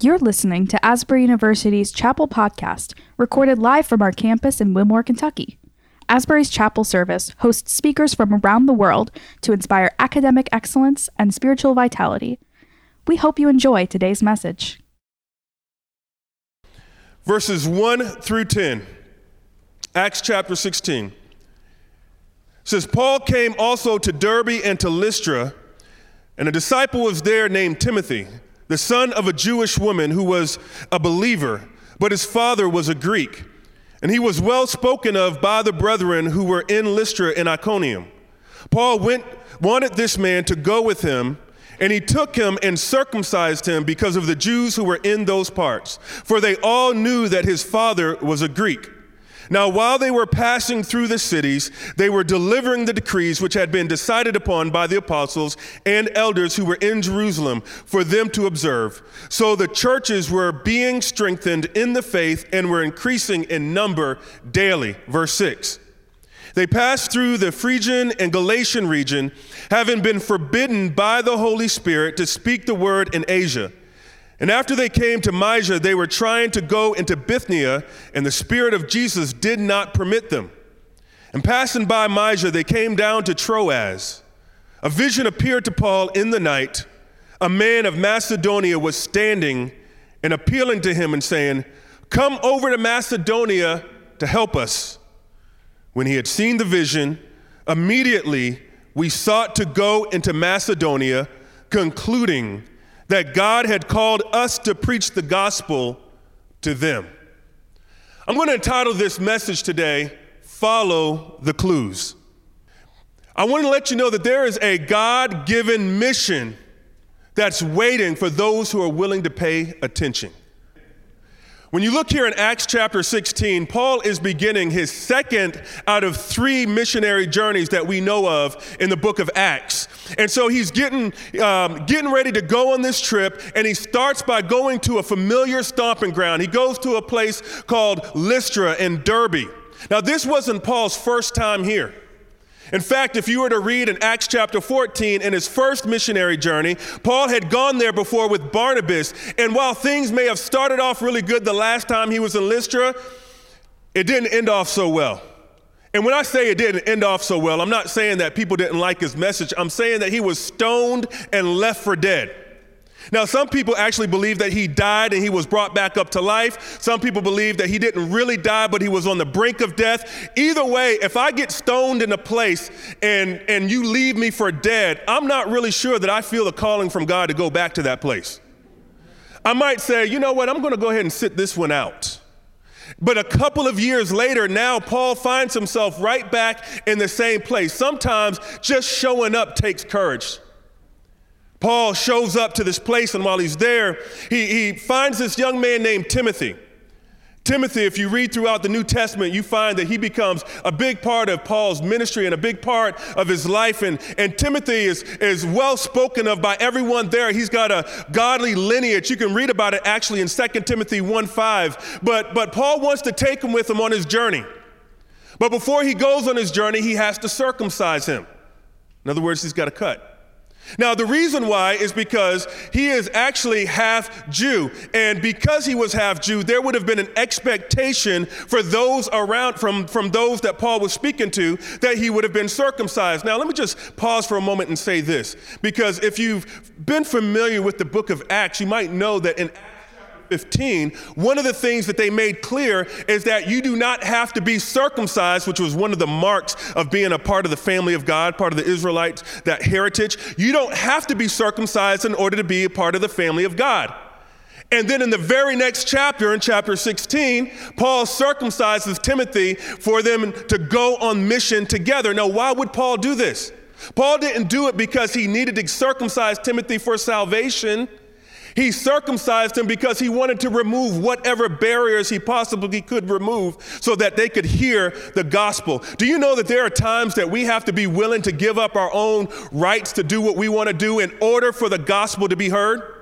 You're listening to Asbury University's Chapel Podcast, recorded live from our campus in Wilmore, Kentucky. Asbury's Chapel Service hosts speakers from around the world to inspire academic excellence and spiritual vitality. We hope you enjoy today's message. Verses 1 through 10, Acts chapter 16. says, Paul came also to Derbe and to Lystra, and a disciple was there named Timothy the son of a Jewish woman who was a believer, but his father was a Greek. And he was well spoken of by the brethren who were in Lystra and Iconium. Paul went, wanted this man to go with him, and he took him and circumcised him because of the Jews who were in those parts, for they all knew that his father was a Greek. Now, while they were passing through the cities, they were delivering the decrees which had been decided upon by the apostles and elders who were in Jerusalem for them to observe. So the churches were being strengthened in the faith and were increasing in number daily. Verse 6. They passed through the Phrygian and Galatian region, having been forbidden by the Holy Spirit to speak the word in Asia. And after they came to Mysia, they were trying to go into Bithynia, and the Spirit of Jesus did not permit them. And passing by Mysia, they came down to Troas. A vision appeared to Paul in the night. A man of Macedonia was standing and appealing to him and saying, Come over to Macedonia to help us. When he had seen the vision, immediately we sought to go into Macedonia, concluding, that God had called us to preach the gospel to them. I'm going to entitle this message today, Follow the Clues. I want to let you know that there is a God given mission that's waiting for those who are willing to pay attention. When you look here in Acts chapter 16, Paul is beginning his second out of three missionary journeys that we know of in the book of Acts. And so he's getting, um, getting ready to go on this trip, and he starts by going to a familiar stomping ground. He goes to a place called Lystra in Derbe. Now, this wasn't Paul's first time here. In fact, if you were to read in Acts chapter 14 in his first missionary journey, Paul had gone there before with Barnabas. And while things may have started off really good the last time he was in Lystra, it didn't end off so well. And when I say it didn't end off so well, I'm not saying that people didn't like his message. I'm saying that he was stoned and left for dead. Now, some people actually believe that he died and he was brought back up to life. Some people believe that he didn't really die, but he was on the brink of death. Either way, if I get stoned in a place and, and you leave me for dead, I'm not really sure that I feel the calling from God to go back to that place. I might say, you know what, I'm going to go ahead and sit this one out. But a couple of years later, now Paul finds himself right back in the same place. Sometimes just showing up takes courage. Paul shows up to this place, and while he's there, he, he finds this young man named Timothy. Timothy, if you read throughout the New Testament, you find that he becomes a big part of Paul's ministry and a big part of his life. And, and Timothy is, is well spoken of by everyone there. He's got a godly lineage. You can read about it actually in 2 Timothy 1 5. But, but Paul wants to take him with him on his journey. But before he goes on his journey, he has to circumcise him. In other words, he's got to cut. Now, the reason why is because he is actually half Jew. And because he was half Jew, there would have been an expectation for those around, from, from those that Paul was speaking to, that he would have been circumcised. Now, let me just pause for a moment and say this. Because if you've been familiar with the book of Acts, you might know that in Acts 15, one of the things that they made clear is that you do not have to be circumcised, which was one of the marks of being a part of the family of God, part of the Israelites, that heritage. You don't have to be circumcised in order to be a part of the family of God. And then in the very next chapter, in chapter 16, Paul circumcises Timothy for them to go on mission together. Now, why would Paul do this? Paul didn't do it because he needed to circumcise Timothy for salvation. He circumcised him because he wanted to remove whatever barriers he possibly could remove so that they could hear the gospel. Do you know that there are times that we have to be willing to give up our own rights to do what we want to do in order for the gospel to be heard?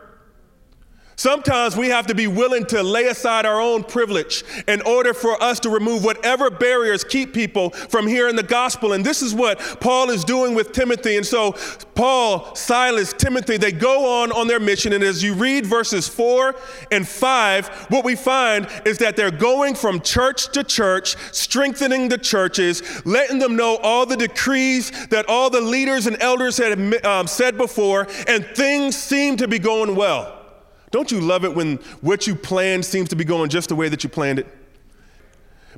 Sometimes we have to be willing to lay aside our own privilege in order for us to remove whatever barriers keep people from hearing the gospel. And this is what Paul is doing with Timothy. And so, Paul, Silas, Timothy, they go on on their mission. And as you read verses four and five, what we find is that they're going from church to church, strengthening the churches, letting them know all the decrees that all the leaders and elders had um, said before, and things seem to be going well. Don't you love it when what you planned seems to be going just the way that you planned it?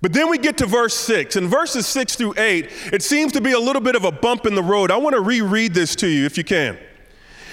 But then we get to verse 6. In verses 6 through 8, it seems to be a little bit of a bump in the road. I want to reread this to you if you can.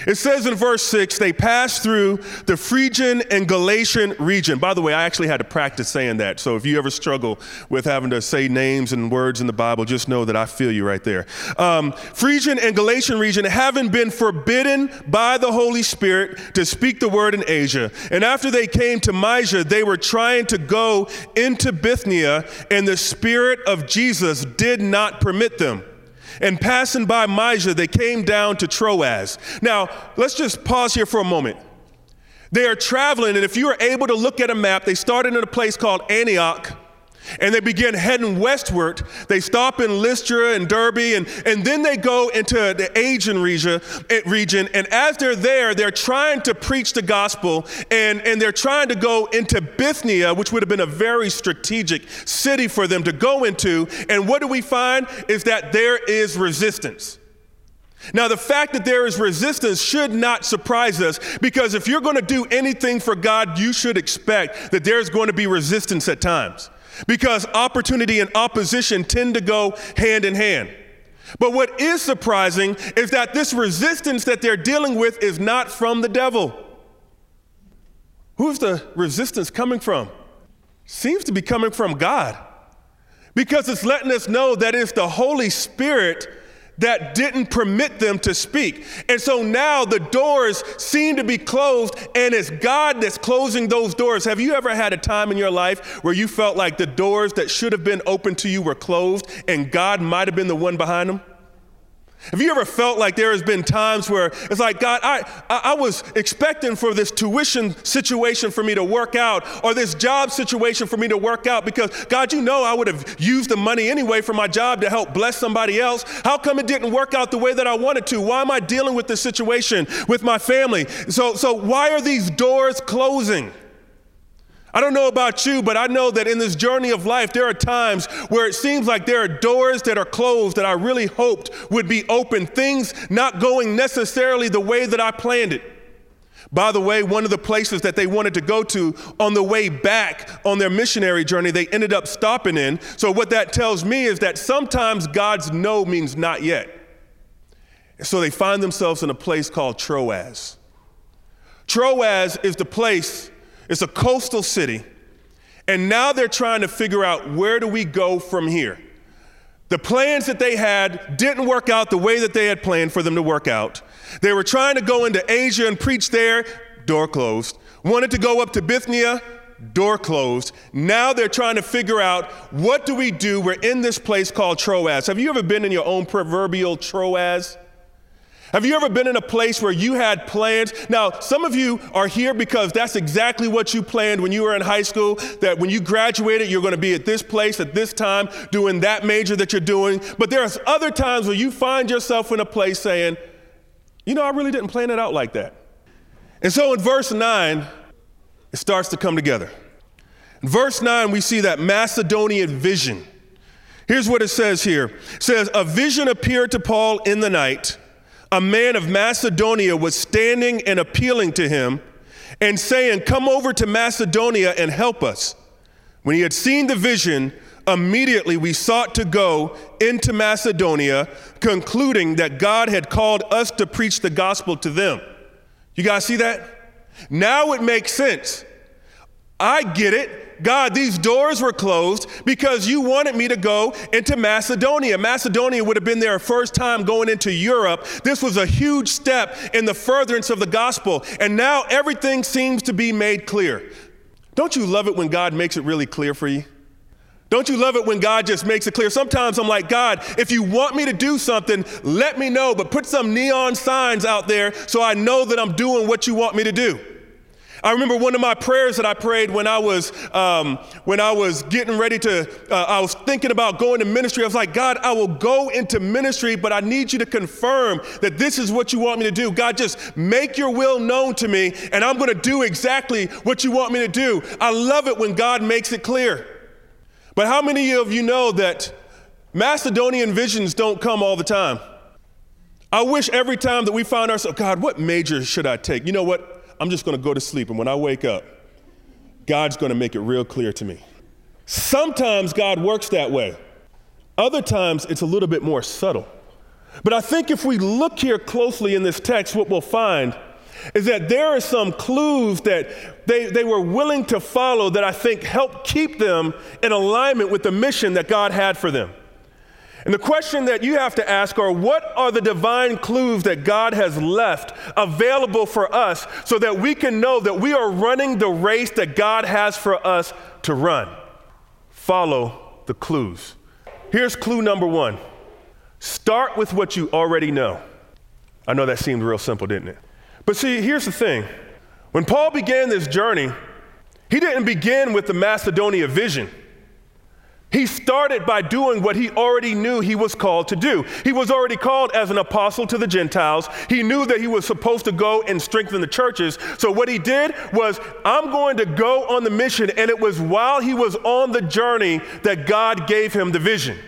It says in verse 6 they passed through the Phrygian and Galatian region. By the way, I actually had to practice saying that. So if you ever struggle with having to say names and words in the Bible, just know that I feel you right there. Um, Phrygian and Galatian region having been forbidden by the Holy Spirit to speak the word in Asia. And after they came to Mysia, they were trying to go into Bithynia, and the Spirit of Jesus did not permit them. And passing by Mysia, they came down to Troas. Now, let's just pause here for a moment. They are traveling, and if you are able to look at a map, they started in a place called Antioch and they begin heading westward. They stop in Lystra and Derbe, and, and then they go into the Asian region, eh, region. And as they're there, they're trying to preach the gospel, and, and they're trying to go into Bithynia, which would have been a very strategic city for them to go into. And what do we find is that there is resistance. Now, the fact that there is resistance should not surprise us because if you're going to do anything for God, you should expect that there's going to be resistance at times because opportunity and opposition tend to go hand in hand. But what is surprising is that this resistance that they're dealing with is not from the devil. Who's the resistance coming from? Seems to be coming from God. Because it's letting us know that it's the Holy Spirit that didn't permit them to speak. And so now the doors seem to be closed, and it's God that's closing those doors. Have you ever had a time in your life where you felt like the doors that should have been open to you were closed, and God might have been the one behind them? Have you ever felt like there has been times where it's like, God, I, I, was expecting for this tuition situation for me to work out or this job situation for me to work out because, God, you know I would have used the money anyway for my job to help bless somebody else. How come it didn't work out the way that I wanted to? Why am I dealing with this situation with my family? So, so why are these doors closing? I don't know about you, but I know that in this journey of life, there are times where it seems like there are doors that are closed that I really hoped would be open, things not going necessarily the way that I planned it. By the way, one of the places that they wanted to go to on the way back on their missionary journey, they ended up stopping in. So, what that tells me is that sometimes God's no means not yet. So, they find themselves in a place called Troas. Troas is the place it's a coastal city. And now they're trying to figure out where do we go from here? The plans that they had didn't work out the way that they had planned for them to work out. They were trying to go into Asia and preach there, door closed. Wanted to go up to Bithynia, door closed. Now they're trying to figure out what do we do? We're in this place called Troas. Have you ever been in your own proverbial Troas? Have you ever been in a place where you had plans? Now, some of you are here because that's exactly what you planned when you were in high school, that when you graduated, you're going to be at this place at this time doing that major that you're doing. But there's other times where you find yourself in a place saying, you know, I really didn't plan it out like that. And so in verse 9, it starts to come together. In verse 9, we see that Macedonian vision. Here's what it says here. It says, A vision appeared to Paul in the night a man of Macedonia was standing and appealing to him and saying, Come over to Macedonia and help us. When he had seen the vision, immediately we sought to go into Macedonia, concluding that God had called us to preach the gospel to them. You guys see that? Now it makes sense. I get it. God, these doors were closed because you wanted me to go into Macedonia. Macedonia would have been their first time going into Europe. This was a huge step in the furtherance of the gospel. And now everything seems to be made clear. Don't you love it when God makes it really clear for you? Don't you love it when God just makes it clear? Sometimes I'm like, God, if you want me to do something, let me know, but put some neon signs out there so I know that I'm doing what you want me to do. I remember one of my prayers that I prayed when I was um, when I was getting ready to. Uh, I was thinking about going to ministry. I was like, God, I will go into ministry, but I need you to confirm that this is what you want me to do. God, just make your will known to me, and I'm going to do exactly what you want me to do. I love it when God makes it clear. But how many of you know that Macedonian visions don't come all the time? I wish every time that we find ourselves, God, what major should I take? You know what? I'm just going to go to sleep. And when I wake up, God's going to make it real clear to me. Sometimes God works that way, other times it's a little bit more subtle. But I think if we look here closely in this text, what we'll find is that there are some clues that they, they were willing to follow that I think help keep them in alignment with the mission that God had for them. And the question that you have to ask are what are the divine clues that God has left available for us so that we can know that we are running the race that God has for us to run? Follow the clues. Here's clue number one start with what you already know. I know that seemed real simple, didn't it? But see, here's the thing when Paul began this journey, he didn't begin with the Macedonia vision. He started by doing what he already knew he was called to do. He was already called as an apostle to the Gentiles. He knew that he was supposed to go and strengthen the churches. So, what he did was, I'm going to go on the mission. And it was while he was on the journey that God gave him the vision.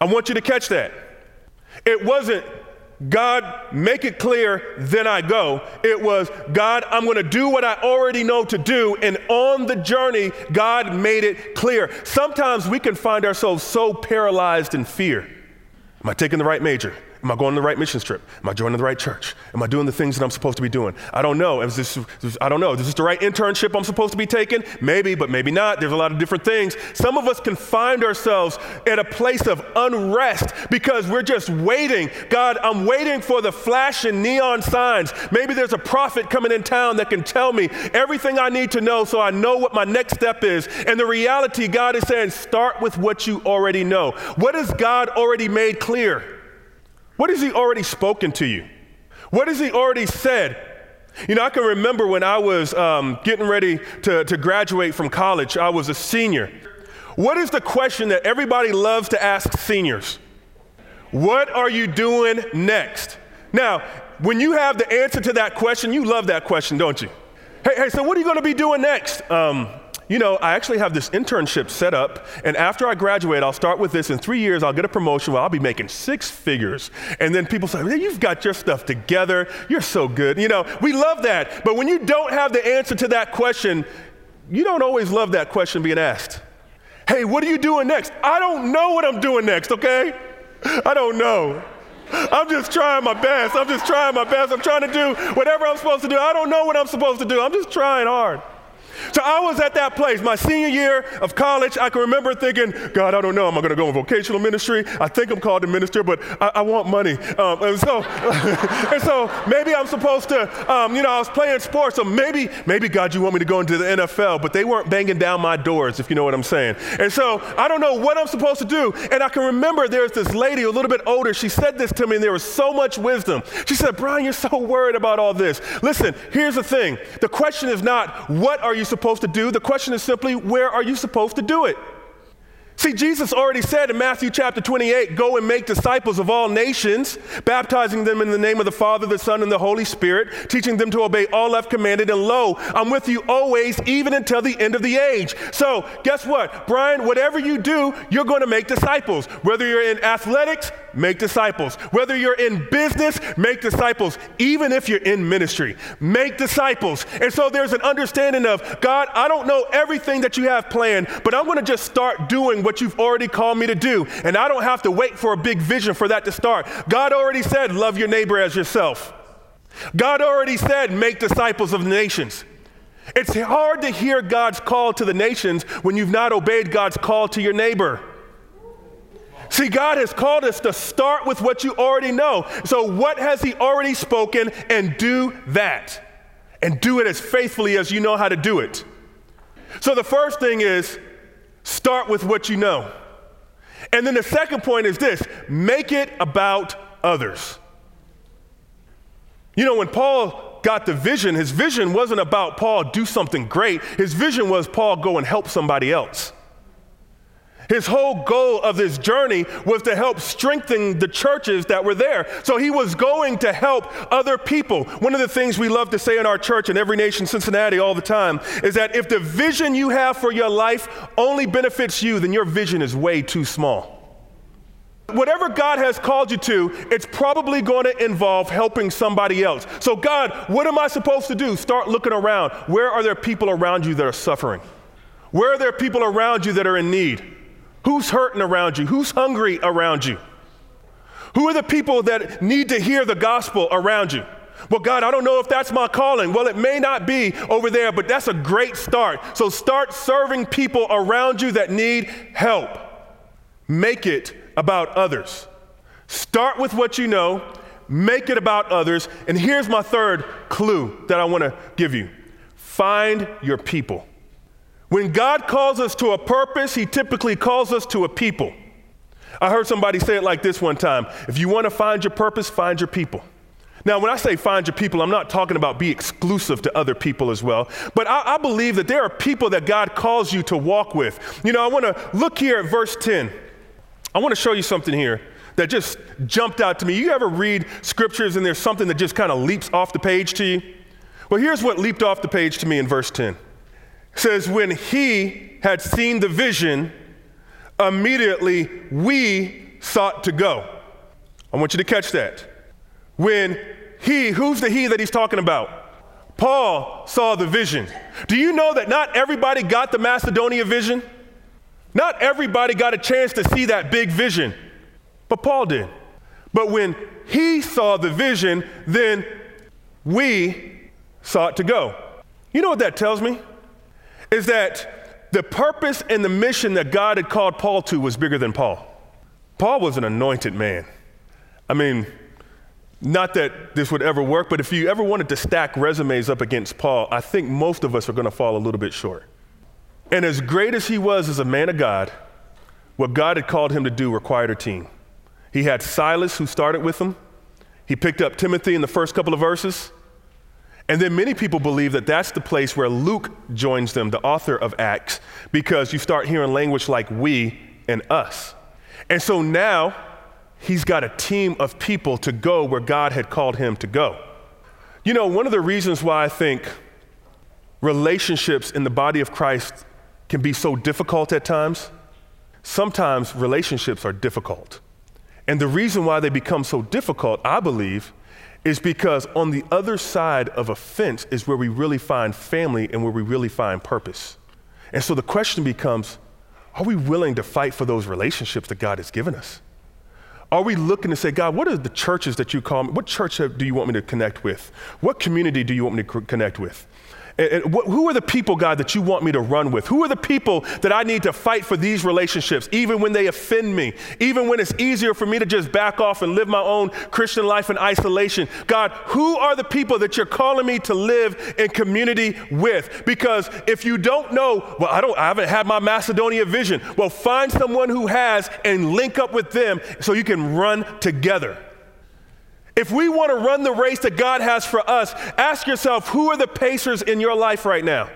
I want you to catch that. It wasn't God, make it clear, then I go. It was, God, I'm going to do what I already know to do. And on the journey, God made it clear. Sometimes we can find ourselves so paralyzed in fear. Am I taking the right major? Am I going on the right mission trip? Am I joining the right church? Am I doing the things that I'm supposed to be doing? I don't know. Is this, I don't know. Is this the right internship I'm supposed to be taking? Maybe, but maybe not. There's a lot of different things. Some of us can find ourselves at a place of unrest because we're just waiting. God, I'm waiting for the flashing neon signs. Maybe there's a prophet coming in town that can tell me everything I need to know so I know what my next step is. And the reality, God is saying, start with what you already know. What has God already made clear? What has He already spoken to you? What has He already said? You know, I can remember when I was um, getting ready to, to graduate from college, I was a senior. What is the question that everybody loves to ask seniors? What are you doing next? Now, when you have the answer to that question, you love that question, don't you? Hey, hey so what are you going to be doing next? Um, you know, I actually have this internship set up, and after I graduate, I'll start with this. In three years, I'll get a promotion where I'll be making six figures. And then people say, hey, You've got your stuff together. You're so good. You know, we love that. But when you don't have the answer to that question, you don't always love that question being asked. Hey, what are you doing next? I don't know what I'm doing next, okay? I don't know. I'm just trying my best. I'm just trying my best. I'm trying to do whatever I'm supposed to do. I don't know what I'm supposed to do. I'm just trying hard. So I was at that place, my senior year of college. I can remember thinking, God, I don't know. Am I going to go in vocational ministry? I think I'm called to minister, but I, I want money. Um, and so, and so maybe I'm supposed to, um, you know, I was playing sports, so maybe, maybe God, you want me to go into the NFL, but they weren't banging down my doors, if you know what I'm saying. And so I don't know what I'm supposed to do. And I can remember there's this lady, a little bit older. She said this to me, and there was so much wisdom. She said, Brian, you're so worried about all this. Listen, here's the thing. The question is not what are you supposed to do. The question is simply, where are you supposed to do it? See, Jesus already said in Matthew chapter 28 go and make disciples of all nations, baptizing them in the name of the Father, the Son, and the Holy Spirit, teaching them to obey all I've commanded. And lo, I'm with you always, even until the end of the age. So, guess what? Brian, whatever you do, you're going to make disciples. Whether you're in athletics, make disciples. Whether you're in business, make disciples. Even if you're in ministry, make disciples. And so there's an understanding of God, I don't know everything that you have planned, but I'm going to just start doing what what you've already called me to do. And I don't have to wait for a big vision for that to start. God already said, love your neighbor as yourself. God already said, make disciples of the nations. It's hard to hear God's call to the nations when you've not obeyed God's call to your neighbor. See, God has called us to start with what you already know. So, what has He already spoken? And do that. And do it as faithfully as you know how to do it. So, the first thing is Start with what you know. And then the second point is this make it about others. You know, when Paul got the vision, his vision wasn't about Paul do something great. His vision was Paul go and help somebody else. His whole goal of this journey was to help strengthen the churches that were there. So he was going to help other people. One of the things we love to say in our church in every nation, Cincinnati, all the time is that if the vision you have for your life only benefits you, then your vision is way too small. Whatever God has called you to, it's probably going to involve helping somebody else. So, God, what am I supposed to do? Start looking around. Where are there people around you that are suffering? Where are there people around you that are in need? Who's hurting around you? Who's hungry around you? Who are the people that need to hear the gospel around you? Well, God, I don't know if that's my calling. Well, it may not be over there, but that's a great start. So start serving people around you that need help. Make it about others. Start with what you know, make it about others. And here's my third clue that I want to give you find your people. When God calls us to a purpose, He typically calls us to a people. I heard somebody say it like this one time if you want to find your purpose, find your people. Now, when I say find your people, I'm not talking about be exclusive to other people as well. But I, I, believe that there are people that God calls you to walk with. You know, I want to look here at verse 10. I want to show you something here that just jumped out to me. You ever read scriptures and there's something that just kind of leaps off the page to you? Well, here's what leaped off the page to me in verse 10. Says, When he had seen the vision, immediately we sought to go. I want you to catch that. When he, who's the he that he's talking about? Paul saw the vision. Do you know that not everybody got the Macedonia vision? Not everybody got a chance to see that big vision, but Paul did. But when he saw the vision, then we sought to go. You know what that tells me? Is that the purpose and the mission that God had called Paul to was bigger than Paul. Paul was an anointed man. I mean, not that this would ever work, but if you ever wanted to stack resumes up against Paul, I think most of us are going to fall a little bit short. And as great as he was as a man of God, what God had called him to do required a team. He had Silas who started with him. He picked up Timothy in the first couple of verses. And then many people believe that that's the place where Luke joins them, the author of Acts, because you start hearing language like we and us. And so now he's got a team of people to go where God had called him to go. You know, one of the reasons why I think relationships in the body of Christ can be so difficult at times. Sometimes relationships are difficult. And the reason why they become so difficult, I believe, is because on the other side of a fence is where we really find family and where we really find purpose. And so the question becomes are we willing to fight for those relationships that God has given us? Are we looking to say, God, what are the churches that you call me? What church do you want me to connect with? What community do you want me to connect with? Eh, eh, and who are the people, God, that you want me to run with? Who are the people that I need to fight for these relationships, even when they offend me, even when it's easier for me to just back off and live my own Christian life in isolation? God, who are the people that you're calling me to live in community with? Because if you don't know, well, I don't, I haven't had my Macedonia vision. Well, find someone who has and link up with them so you can run together. If we want to run the race that God has for us, ask yourself who are the pacers in your life right now?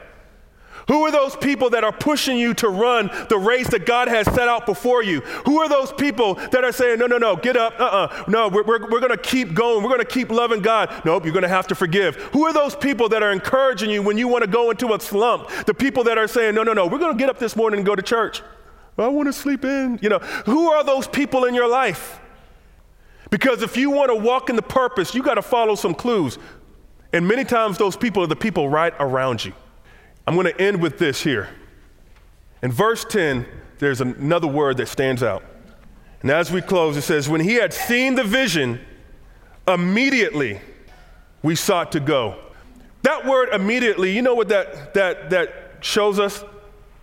Who are those people that are pushing you to run the race that God has set out before you? Who are those people that are saying, no, no, no, get up, uh uh-uh. uh, no, we're, we're, we're gonna keep going, we're gonna keep loving God? Nope, you're gonna have to forgive. Who are those people that are encouraging you when you wanna go into a slump? The people that are saying, no, no, no, we're gonna get up this morning and go to church. I wanna sleep in. You know, who are those people in your life? Because if you want to walk in the purpose, you got to follow some clues. And many times those people are the people right around you. I'm going to end with this here. In verse 10, there's another word that stands out. And as we close, it says, When he had seen the vision, immediately we sought to go. That word immediately, you know what that, that, that shows us?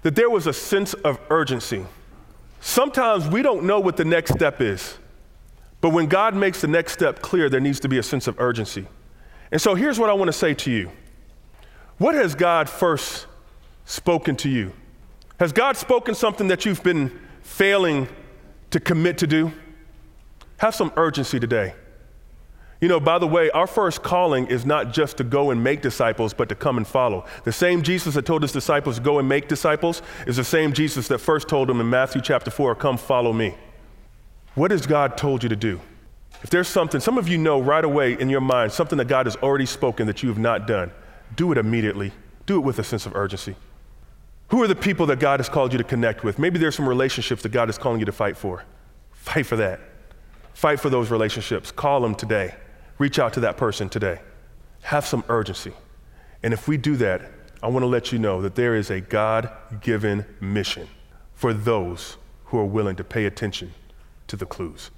That there was a sense of urgency. Sometimes we don't know what the next step is. But when God makes the next step clear, there needs to be a sense of urgency. And so here's what I want to say to you What has God first spoken to you? Has God spoken something that you've been failing to commit to do? Have some urgency today. You know, by the way, our first calling is not just to go and make disciples, but to come and follow. The same Jesus that told his disciples go and make disciples is the same Jesus that first told them in Matthew chapter 4, come follow me. What has God told you to do? If there's something, some of you know right away in your mind something that God has already spoken that you have not done, do it immediately. Do it with a sense of urgency. Who are the people that God has called you to connect with? Maybe there's some relationships that God is calling you to fight for. Fight for that. Fight for those relationships. Call them today. Reach out to that person today. Have some urgency. And if we do that, I want to let you know that there is a God given mission for those who are willing to pay attention to the clues.